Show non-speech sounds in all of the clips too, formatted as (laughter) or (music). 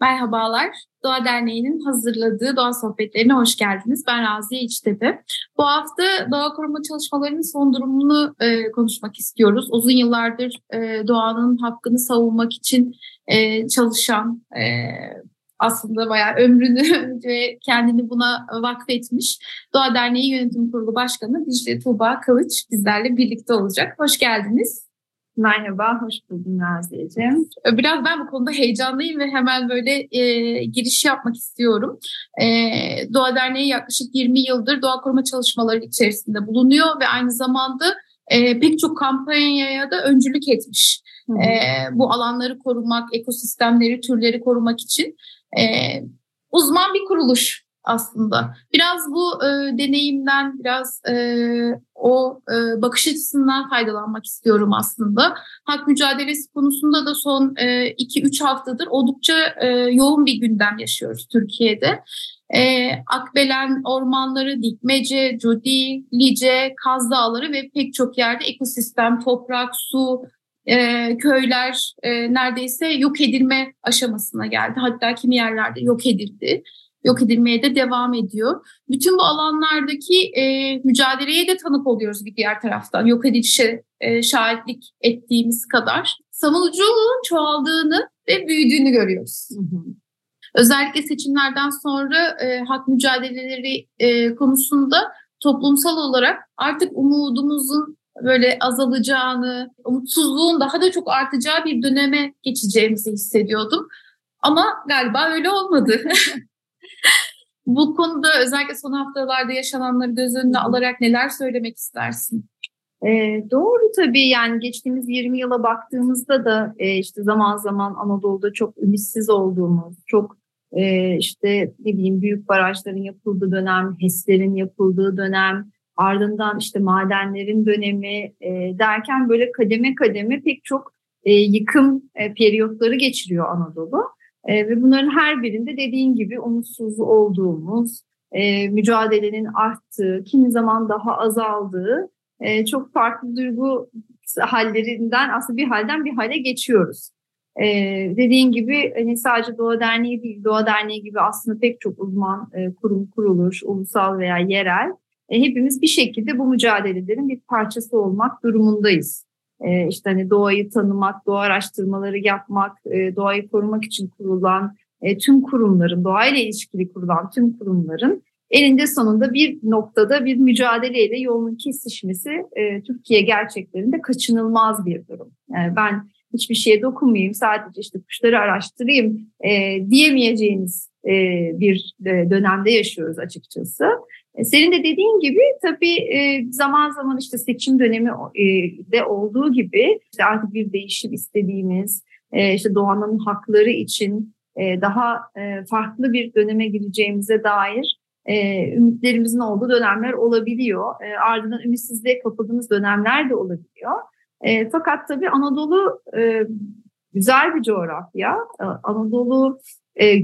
Merhabalar, Doğa Derneği'nin hazırladığı Doğa Sohbetlerine hoş geldiniz. Ben Raziye İçtepe. Bu hafta doğa koruma çalışmalarının son durumunu e, konuşmak istiyoruz. Uzun yıllardır e, doğanın hakkını savunmak için e, çalışan, e, aslında bayağı ömrünü (laughs) ve kendini buna vakfetmiş Doğa Derneği Yönetim Kurulu Başkanı Dicle Tuğba Kılıç bizlerle birlikte olacak. Hoş geldiniz. Merhaba, hoş buldum Naziyeciğim. Biraz ben bu konuda heyecanlıyım ve hemen böyle e, giriş yapmak istiyorum. E, Doğa Derneği yaklaşık 20 yıldır doğa koruma çalışmaları içerisinde bulunuyor ve aynı zamanda e, pek çok kampanyaya da öncülük etmiş. E, bu alanları korumak, ekosistemleri, türleri korumak için e, uzman bir kuruluş aslında. Biraz bu e, deneyimden, biraz e, o e, bakış açısından faydalanmak istiyorum aslında. Hak mücadelesi konusunda da son 2-3 e, haftadır oldukça e, yoğun bir gündem yaşıyoruz Türkiye'de. E, Akbelen ormanları, Dikmece, Cudi, Lice, Kaz Dağları ve pek çok yerde ekosistem, toprak, su, e, köyler e, neredeyse yok edilme aşamasına geldi. Hatta kimi yerlerde yok edildi yok edilmeye de devam ediyor. Bütün bu alanlardaki e, mücadeleye de tanık oluyoruz bir diğer taraftan. Yok edilişe e, şahitlik ettiğimiz kadar. Savunuculuğun çoğaldığını ve büyüdüğünü görüyoruz. Hı hı. Özellikle seçimlerden sonra e, hak mücadeleleri e, konusunda toplumsal olarak artık umudumuzun böyle azalacağını, umutsuzluğun daha da çok artacağı bir döneme geçeceğimizi hissediyordum. Ama galiba öyle olmadı. (laughs) Bu konuda özellikle son haftalarda yaşananları göz önüne alarak neler söylemek istersin? E, doğru tabii yani geçtiğimiz 20 yıla baktığımızda da e, işte zaman zaman Anadolu'da çok ümitsiz olduğumuz, çok e, işte ne bileyim büyük barajların yapıldığı dönem, HES'lerin yapıldığı dönem, ardından işte madenlerin dönemi e, derken böyle kademe kademe pek çok e, yıkım e, periyotları geçiriyor Anadolu. E, ve bunların her birinde dediğin gibi umutsuz olduğumuz, e, mücadelenin arttığı, kimi zaman daha azaldığı e, çok farklı duygu hallerinden aslında bir halden bir hale geçiyoruz. E, dediğin gibi hani sadece Doğa Derneği değil, Doğa Derneği gibi aslında pek çok uzman e, kurum, kuruluş, ulusal veya yerel e, hepimiz bir şekilde bu mücadelelerin bir parçası olmak durumundayız e, işte hani doğayı tanımak, doğa araştırmaları yapmak, e, doğayı korumak için kurulan e, tüm kurumların, doğayla ilişkili kurulan tüm kurumların elinde sonunda bir noktada bir mücadeleyle yolun kesişmesi e, Türkiye gerçeklerinde kaçınılmaz bir durum. Yani ben hiçbir şeye dokunmayayım, sadece işte kuşları araştırayım e, diyemeyeceğiniz e, bir e, dönemde yaşıyoruz açıkçası. E, senin de dediğin gibi tabii zaman zaman işte seçim dönemi de olduğu gibi işte artık bir değişim istediğimiz, işte doğanın hakları için daha farklı bir döneme gireceğimize dair ümitlerimizin olduğu dönemler olabiliyor. Ardından ümitsizliğe kapıldığımız dönemler de olabiliyor. Fakat tabii Anadolu güzel bir coğrafya. Anadolu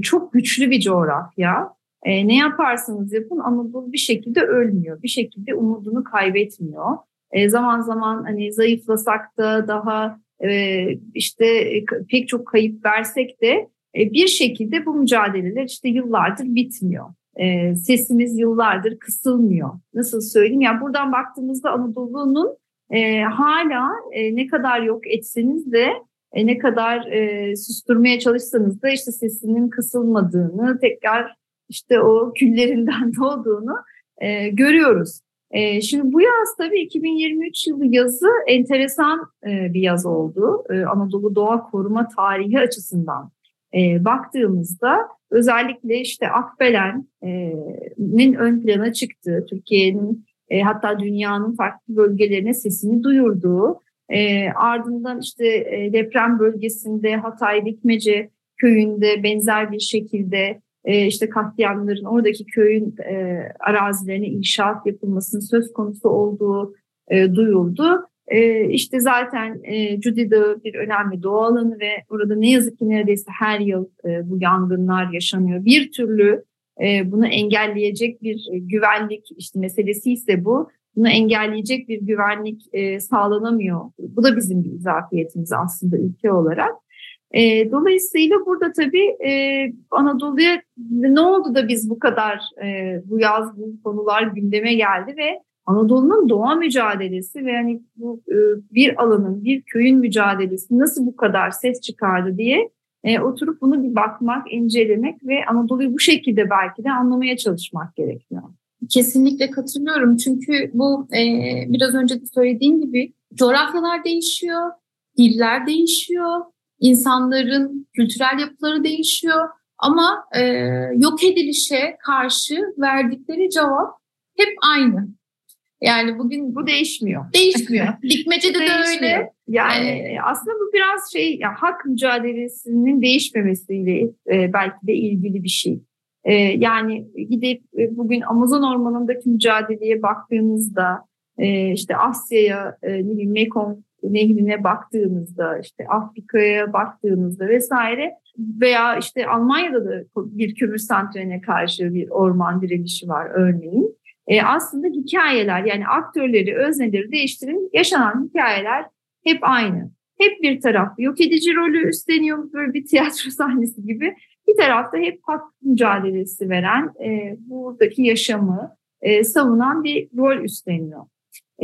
çok güçlü bir coğrafya. E, ne yaparsanız yapın Anadolu bir şekilde ölmüyor. Bir şekilde umudunu kaybetmiyor. E, zaman zaman hani zayıflasak da daha e, işte e, pek çok kayıp versek de e, bir şekilde bu mücadeleler işte yıllardır bitmiyor. E, sesimiz yıllardır kısılmıyor. Nasıl söyleyeyim? Yani buradan baktığımızda Anadolu'nun e, hala e, ne kadar yok etseniz de e, ne kadar e, susturmaya çalışsanız da işte sesinin kısılmadığını tekrar işte o küllerinden (laughs) doğduğunu e, görüyoruz. E, şimdi bu yaz tabii 2023 yılı yazı enteresan e, bir yaz oldu. E, Anadolu Doğa Koruma Tarihi açısından e, baktığımızda özellikle işte Akbelen'in ön plana çıktığı, Türkiye'nin e, hatta dünyanın farklı bölgelerine sesini duyurduğu, e, ardından işte e, deprem bölgesinde Hatay Dikmece köyünde benzer bir şekilde e, işte katliamların oradaki köyün e, arazilerine inşaat yapılmasının söz konusu olduğu e, duyuldu. E, işte zaten e, Cudi Dağı bir önemli doğa alanı ve orada ne yazık ki neredeyse her yıl e, bu yangınlar yaşanıyor. Bir türlü e, bunu engelleyecek bir e, güvenlik işte meselesi ise bu. Bunu engelleyecek bir güvenlik e, sağlanamıyor. Bu da bizim bir izafiyetimiz aslında ülke olarak. E, dolayısıyla burada tabii e, Anadolu'ya ne oldu da biz bu kadar e, bu yaz bu konular gündeme geldi ve Anadolu'nun doğa mücadelesi ve hani bu e, bir alanın, bir köyün mücadelesi nasıl bu kadar ses çıkardı diye e, oturup bunu bir bakmak, incelemek ve Anadolu'yu bu şekilde belki de anlamaya çalışmak gerekiyor. Kesinlikle katılıyorum çünkü bu e, biraz önce de söylediğim gibi coğrafyalar değişiyor, diller değişiyor, insanların kültürel yapıları değişiyor ama e, yok edilişe karşı verdikleri cevap hep aynı. Yani bugün bu değişmiyor. Değişmiyor. (laughs) Dikmece'de de öyle. Yani ee, aslında bu biraz şey ya, hak mücadelesinin değişmemesiyle e, belki de ilgili bir şey. E, yani gidip e, bugün Amazon ormanındaki mücadeleye baktığımızda e, işte Asya'ya e, ne bileyim Mekong nehrine baktığınızda işte Afrika'ya baktığınızda vesaire veya işte Almanya'da da bir kömür santraline karşı bir orman direnişi var örneğin. E, aslında hikayeler yani aktörleri, özneleri değiştirin yaşanan hikayeler hep aynı. Hep bir taraf yok edici rolü üstleniyor böyle bir tiyatro (laughs) sahnesi gibi. Bir tarafta hep hak mücadelesi veren, e, buradaki yaşamı e, savunan bir rol üstleniyor.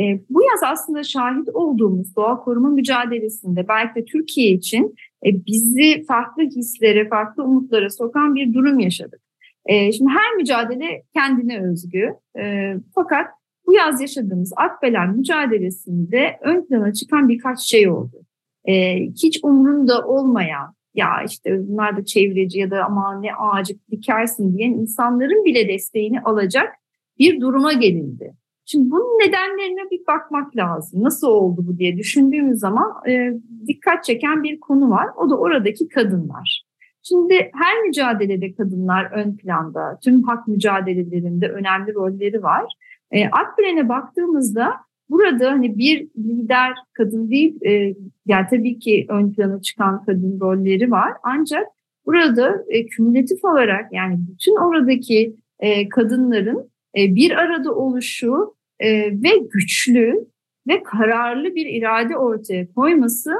E, bu yaz aslında şahit olduğumuz doğa koruma mücadelesinde belki de Türkiye için e, bizi farklı hislere, farklı umutlara sokan bir durum yaşadık. E, şimdi her mücadele kendine özgü. E, fakat bu yaz yaşadığımız Akbelen mücadelesinde ön plana çıkan birkaç şey oldu. E, hiç umrunda olmayan, ya işte bunlar da çevreci ya da aman ne ağacı dikersin diyen insanların bile desteğini alacak bir duruma gelindi. Şimdi bunun nedenlerine bir bakmak lazım. Nasıl oldu bu diye düşündüğümüz zaman e, dikkat çeken bir konu var. O da oradaki kadınlar. Şimdi her mücadelede kadınlar ön planda, tüm hak mücadelelerinde önemli rolleri var. E, Akbilen'e baktığımızda burada hani bir lider kadın değil, e, yani tabii ki ön plana çıkan kadın rolleri var. Ancak burada e, kümülatif olarak yani bütün oradaki e, kadınların e, bir arada oluşu e, ve güçlü ve kararlı bir irade ortaya koyması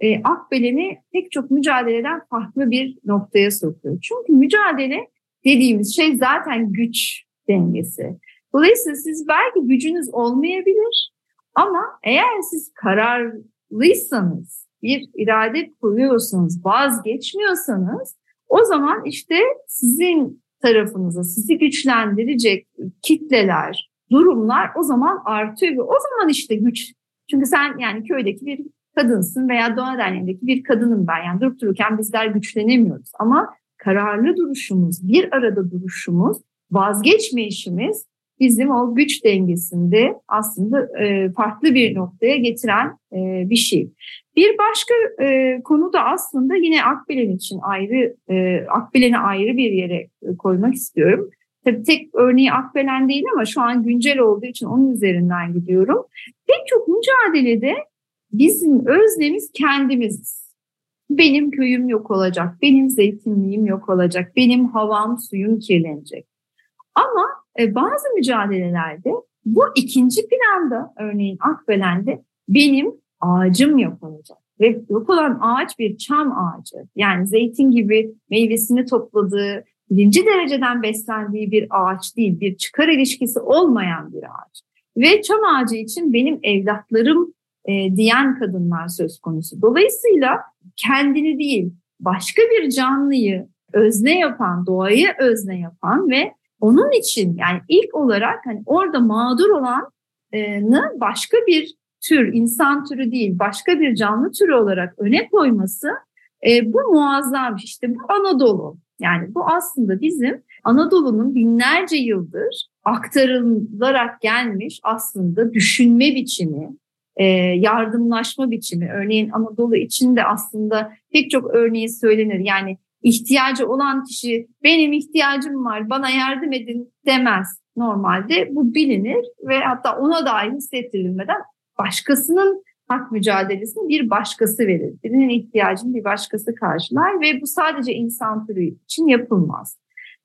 e, Akbelen'i pek çok mücadeleden farklı bir noktaya sokuyor. Çünkü mücadele dediğimiz şey zaten güç dengesi. Dolayısıyla siz belki gücünüz olmayabilir ama eğer siz kararlıysanız, bir irade koyuyorsanız, vazgeçmiyorsanız o zaman işte sizin tarafınıza sizi güçlendirecek kitleler, durumlar o zaman artıyor ve o zaman işte güç. Çünkü sen yani köydeki bir kadınsın veya Doğa Derneği'ndeki bir kadınım ben. Yani durup dururken bizler güçlenemiyoruz. Ama kararlı duruşumuz, bir arada duruşumuz, vazgeçmeyişimiz bizim o güç dengesinde aslında e, farklı bir noktaya getiren e, bir şey. Bir başka e, konu da aslında yine Akbelen için ayrı, e, Akbelen'i ayrı bir yere koymak istiyorum. Tabii tek örneği Akbelen değil ama şu an güncel olduğu için onun üzerinden gidiyorum. Pek çok mücadelede Bizim özlemiz kendimiziz. Benim köyüm yok olacak, benim zeytinliğim yok olacak, benim havam, suyum kirlenecek. Ama e, bazı mücadelelerde bu ikinci planda örneğin Akbelen'de benim ağacım yok olacak. Ve yok olan ağaç bir çam ağacı. Yani zeytin gibi meyvesini topladığı, birinci dereceden beslendiği bir ağaç değil, bir çıkar ilişkisi olmayan bir ağaç. Ve çam ağacı için benim evlatlarım e, diyen kadınlar söz konusu. Dolayısıyla kendini değil başka bir canlıyı özne yapan, doğayı özne yapan ve onun için yani ilk olarak hani orada mağdur olanı başka bir tür, insan türü değil, başka bir canlı türü olarak öne koyması e, bu muazzam. İşte bu Anadolu. Yani bu aslında bizim Anadolu'nun binlerce yıldır aktarılarak gelmiş aslında düşünme biçimi, e, yardımlaşma biçimi. Örneğin Anadolu için de aslında pek çok örneği söylenir. Yani ihtiyacı olan kişi benim ihtiyacım var bana yardım edin demez. Normalde bu bilinir ve hatta ona dahi hissettirilmeden başkasının hak mücadelesini bir başkası verir. Birinin ihtiyacını bir başkası karşılar ve bu sadece insan türü için yapılmaz.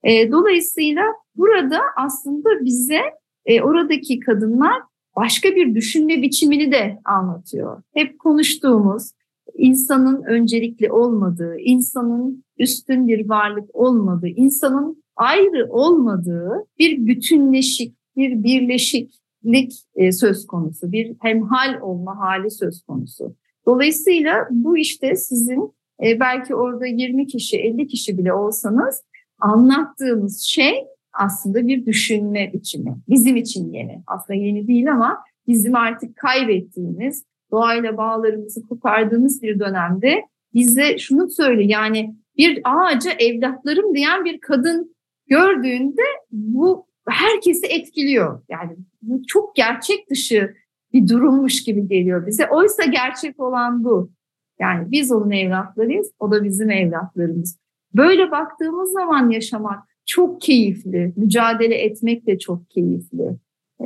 E, dolayısıyla burada aslında bize e, oradaki kadınlar başka bir düşünme biçimini de anlatıyor. Hep konuştuğumuz insanın öncelikli olmadığı, insanın üstün bir varlık olmadığı, insanın ayrı olmadığı bir bütünleşik, bir birleşiklik e, söz konusu, bir hemhal olma hali söz konusu. Dolayısıyla bu işte sizin e, belki orada 20 kişi, 50 kişi bile olsanız anlattığımız şey aslında bir düşünme biçimi. Bizim için yeni. Aslında yeni değil ama bizim artık kaybettiğimiz, doğayla bağlarımızı kopardığımız bir dönemde bize şunu söyle yani bir ağaca evlatlarım diyen bir kadın gördüğünde bu herkesi etkiliyor. Yani bu çok gerçek dışı bir durummuş gibi geliyor bize. Oysa gerçek olan bu. Yani biz onun evlatlarıyız, o da bizim evlatlarımız. Böyle baktığımız zaman yaşamak çok keyifli, mücadele etmek de çok keyifli.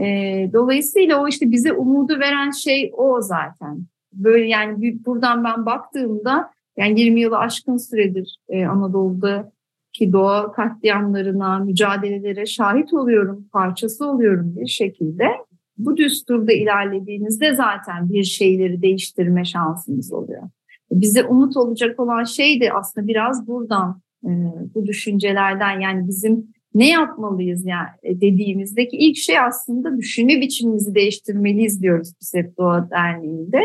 E, dolayısıyla o işte bize umudu veren şey o zaten. Böyle yani buradan ben baktığımda yani 20 yılı aşkın süredir e, Anadolu'da ki doğa katliamlarına, mücadelelere şahit oluyorum, parçası oluyorum bir şekilde. Bu düsturda ilerlediğinizde zaten bir şeyleri değiştirme şansınız oluyor. Bize umut olacak olan şey de aslında biraz buradan, bu düşüncelerden yani bizim ne yapmalıyız yani dediğimizdeki ilk şey aslında düşünme biçimimizi değiştirmeliyiz diyoruz biz hep Doğa Derneği'nde.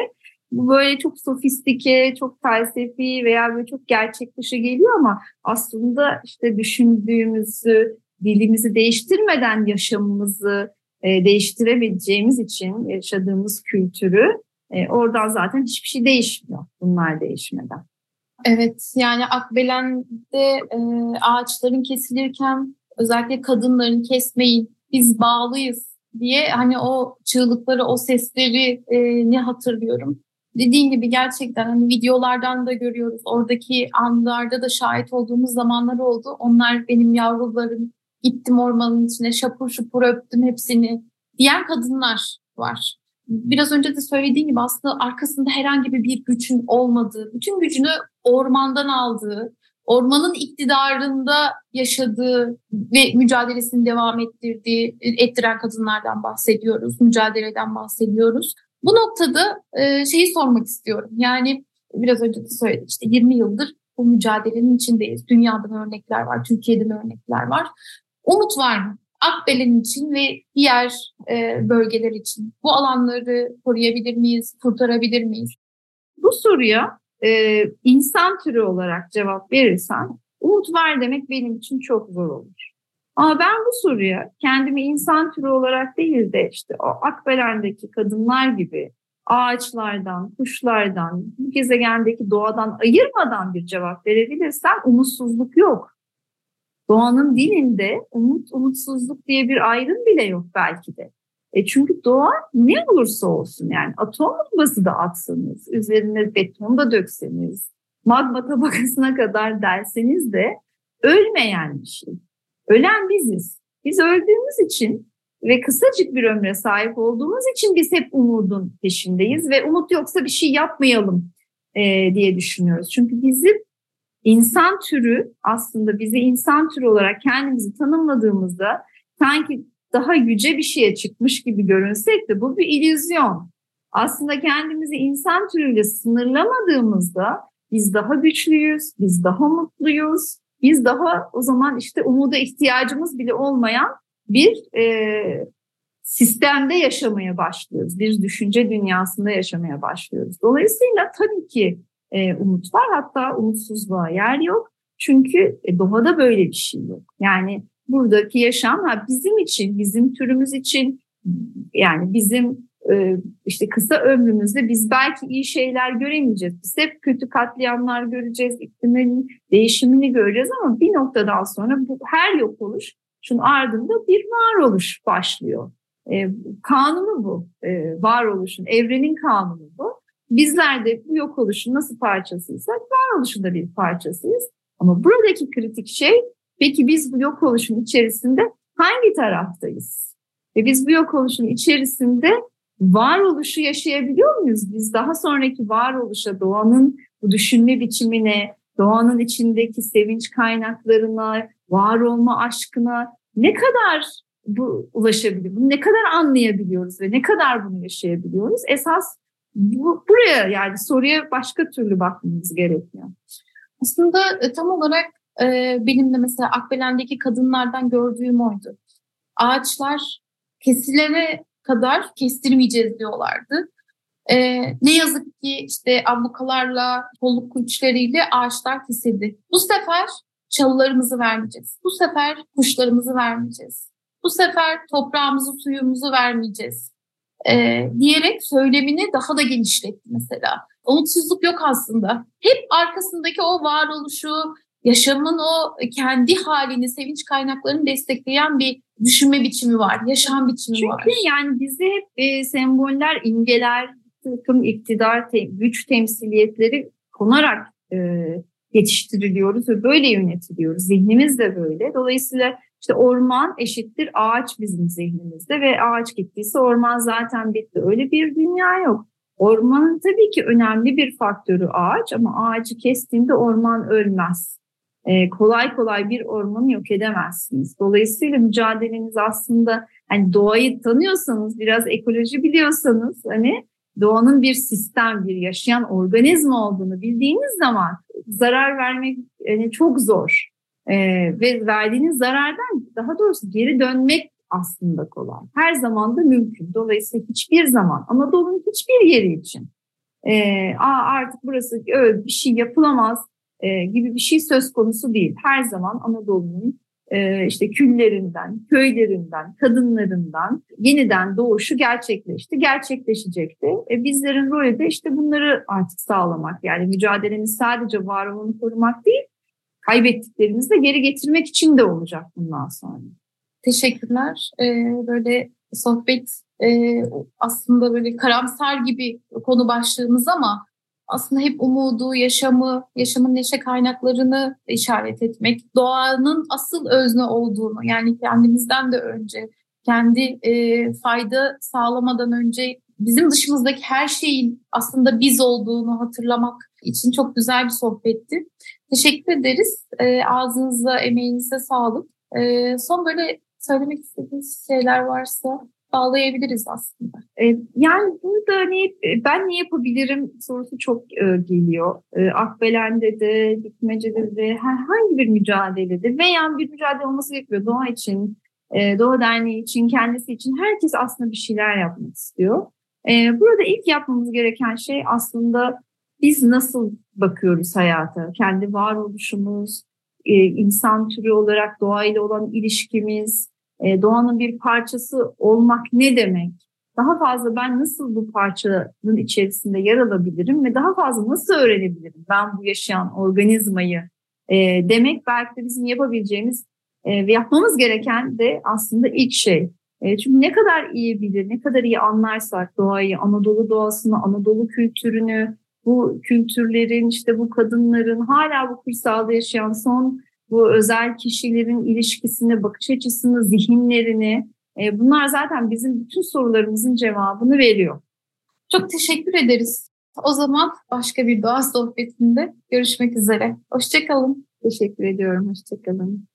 Bu böyle çok sofistike, çok felsefi veya böyle çok gerçek dışı geliyor ama aslında işte düşündüğümüzü, dilimizi değiştirmeden yaşamımızı e, değiştirebileceğimiz için yaşadığımız kültürü e, oradan zaten hiçbir şey değişmiyor bunlar değişmeden. Evet yani Akbelen'de e, ağaçların kesilirken özellikle kadınların kesmeyin biz bağlıyız diye hani o çığlıkları o sesleri e, ne hatırlıyorum. Dediğin gibi gerçekten hani videolardan da görüyoruz. Oradaki anlarda da şahit olduğumuz zamanlar oldu. Onlar benim yavrularım. Gittim ormanın içine şapur şupur öptüm hepsini diyen kadınlar var. Biraz önce de söylediğim gibi aslında arkasında herhangi bir gücün olmadığı, bütün gücünü ormandan aldığı, ormanın iktidarında yaşadığı ve mücadelesini devam ettirdiği, ettiren kadınlardan bahsediyoruz, mücadeleden bahsediyoruz. Bu noktada e, şeyi sormak istiyorum. Yani biraz önce de söyledim işte 20 yıldır bu mücadelenin içindeyiz. Dünyadan örnekler var, Türkiye'den örnekler var. Umut var mı? Akbelen için ve diğer e, bölgeler için bu alanları koruyabilir miyiz, kurtarabilir miyiz? Bu soruya e, insan türü olarak cevap verirsen umut var demek benim için çok zor olur. Ama ben bu soruya kendimi insan türü olarak değil de işte o Akbelen'deki kadınlar gibi ağaçlardan, kuşlardan, bu gezegendeki doğadan ayırmadan bir cevap verebilirsem umutsuzluk yok. Doğanın dilinde umut, umutsuzluk diye bir ayrım bile yok belki de. E çünkü doğa ne olursa olsun yani atom bombası da atsanız, üzerine beton da dökseniz, magma tabakasına (laughs) kadar derseniz de ölmeyen bir şey. Ölen biziz. Biz öldüğümüz için ve kısacık bir ömre sahip olduğumuz için biz hep umudun peşindeyiz ve umut yoksa bir şey yapmayalım e, diye düşünüyoruz. Çünkü bizim insan türü aslında bizi insan türü olarak kendimizi tanımladığımızda sanki daha yüce bir şeye çıkmış gibi görünsek de bu bir illüzyon. Aslında kendimizi insan türüyle sınırlamadığımızda biz daha güçlüyüz, biz daha mutluyuz, biz daha o zaman işte umuda ihtiyacımız bile olmayan bir e, sistemde yaşamaya başlıyoruz. Bir düşünce dünyasında yaşamaya başlıyoruz. Dolayısıyla tabii ki e, umut var hatta umutsuzluğa yer yok. Çünkü e, doğada böyle bir şey yok. Yani buradaki yaşam ha, bizim için, bizim türümüz için yani bizim e, işte kısa ömrümüzde biz belki iyi şeyler göremeyeceğiz. Biz hep kötü katliamlar göreceğiz, iklimin değişimini göreceğiz ama bir noktadan sonra bu her yok oluş şunun ardında bir varoluş başlıyor. E, kanunu bu, e, varoluşun, evrenin kanunu bu. Bizler de bu yok oluşun nasıl parçasıysak varoluşun da bir parçasıyız. Ama buradaki kritik şey peki biz bu yok oluşun içerisinde hangi taraftayız? Ve biz bu yok oluşun içerisinde varoluşu yaşayabiliyor muyuz? Biz daha sonraki varoluşa, doğanın bu düşünme biçimine, doğanın içindeki sevinç kaynaklarına, var olma aşkına ne kadar bu ulaşabiliyor? Bunu ne kadar anlayabiliyoruz ve ne kadar bunu yaşayabiliyoruz? Esas Bu, buraya yani soruya başka türlü bakmamız gerekiyor. Aslında e, tam olarak e, benim de mesela Akbelen'deki kadınlardan gördüğüm oydu. Ağaçlar kesilene kadar kestirmeyeceğiz diyorlardı. Ee, ne yazık ki işte ablukalarla, kolluk kuyuçlarıyla ağaçlar kesildi. Bu sefer çalılarımızı vermeyeceğiz. Bu sefer kuşlarımızı vermeyeceğiz. Bu sefer toprağımızı, suyumuzu vermeyeceğiz. Ee, diyerek söylemini daha da genişletti mesela. Umutsuzluk yok aslında. Hep arkasındaki o varoluşu, yaşamın o kendi halini, sevinç kaynaklarını destekleyen bir düşünme biçimi var, yaşam biçimi Çünkü var. Çünkü yani bizi hep e, semboller, imgeler, takım iktidar, te, güç temsiliyetleri konarak e, yetiştiriliyoruz ve böyle yönetiliyoruz. Zihnimiz de böyle. Dolayısıyla işte orman eşittir ağaç bizim zihnimizde ve ağaç gittiyse orman zaten bitti. Öyle bir dünya yok. Ormanın tabii ki önemli bir faktörü ağaç ama ağacı kestiğinde orman ölmez. Ee, kolay kolay bir ormanı yok edemezsiniz. Dolayısıyla mücadeleniz aslında hani doğayı tanıyorsanız, biraz ekoloji biliyorsanız hani doğanın bir sistem, bir yaşayan organizma olduğunu bildiğiniz zaman zarar vermek yani çok zor. Ee, ve verdiğiniz zarardan daha doğrusu geri dönmek aslında kolay. Her zaman da mümkün. Dolayısıyla hiçbir zaman Anadolu'nun hiçbir yeri için e, Aa, artık burası öyle bir şey yapılamaz e, gibi bir şey söz konusu değil. Her zaman Anadolu'nun e, işte küllerinden, köylerinden, kadınlarından yeniden doğuşu gerçekleşti, gerçekleşecekti. E, bizlerin rolü de işte bunları artık sağlamak. Yani mücadelemiz sadece var olanı korumak değil, kaybettiklerimizi de geri getirmek için de olacak bundan sonra. Teşekkürler. Ee, böyle sohbet e, aslında böyle karamsar gibi konu başlığımız ama aslında hep umudu, yaşamı, yaşamın neşe kaynaklarını işaret etmek, doğanın asıl özne olduğunu yani kendimizden de önce, kendi e, fayda sağlamadan önce bizim dışımızdaki her şeyin aslında biz olduğunu hatırlamak için çok güzel bir sohbetti. Teşekkür ederiz. E, ağzınıza, emeğinize sağlık. E, son böyle söylemek istediğiniz şeyler varsa bağlayabiliriz aslında. E, yani burada hani ben ne yapabilirim sorusu çok e, geliyor. Akbelen'de de, Dikmece'de de herhangi bir mücadelede veya bir mücadele olması gerekiyor doğa için, Doğa Derneği için, kendisi için herkes aslında bir şeyler yapmak istiyor. Burada ilk yapmamız gereken şey aslında biz nasıl bakıyoruz hayata, kendi varoluşumuz, insan türü olarak doğayla olan ilişkimiz, e, doğanın bir parçası olmak ne demek? Daha fazla ben nasıl bu parçanın içerisinde yer alabilirim ve daha fazla nasıl öğrenebilirim ben bu yaşayan organizmayı e, demek belki de bizim yapabileceğimiz e, ve yapmamız gereken de aslında ilk şey. E, çünkü ne kadar iyi bilir, ne kadar iyi anlarsak doğayı, Anadolu doğasını, Anadolu kültürünü, bu kültürlerin, işte bu kadınların hala bu kırsalda yaşayan son bu özel kişilerin ilişkisini, bakış açısını, zihinlerini e, bunlar zaten bizim bütün sorularımızın cevabını veriyor. Çok teşekkür ederiz. O zaman başka bir doğa sohbetinde görüşmek üzere. Hoşçakalın. Teşekkür ediyorum. Hoşçakalın.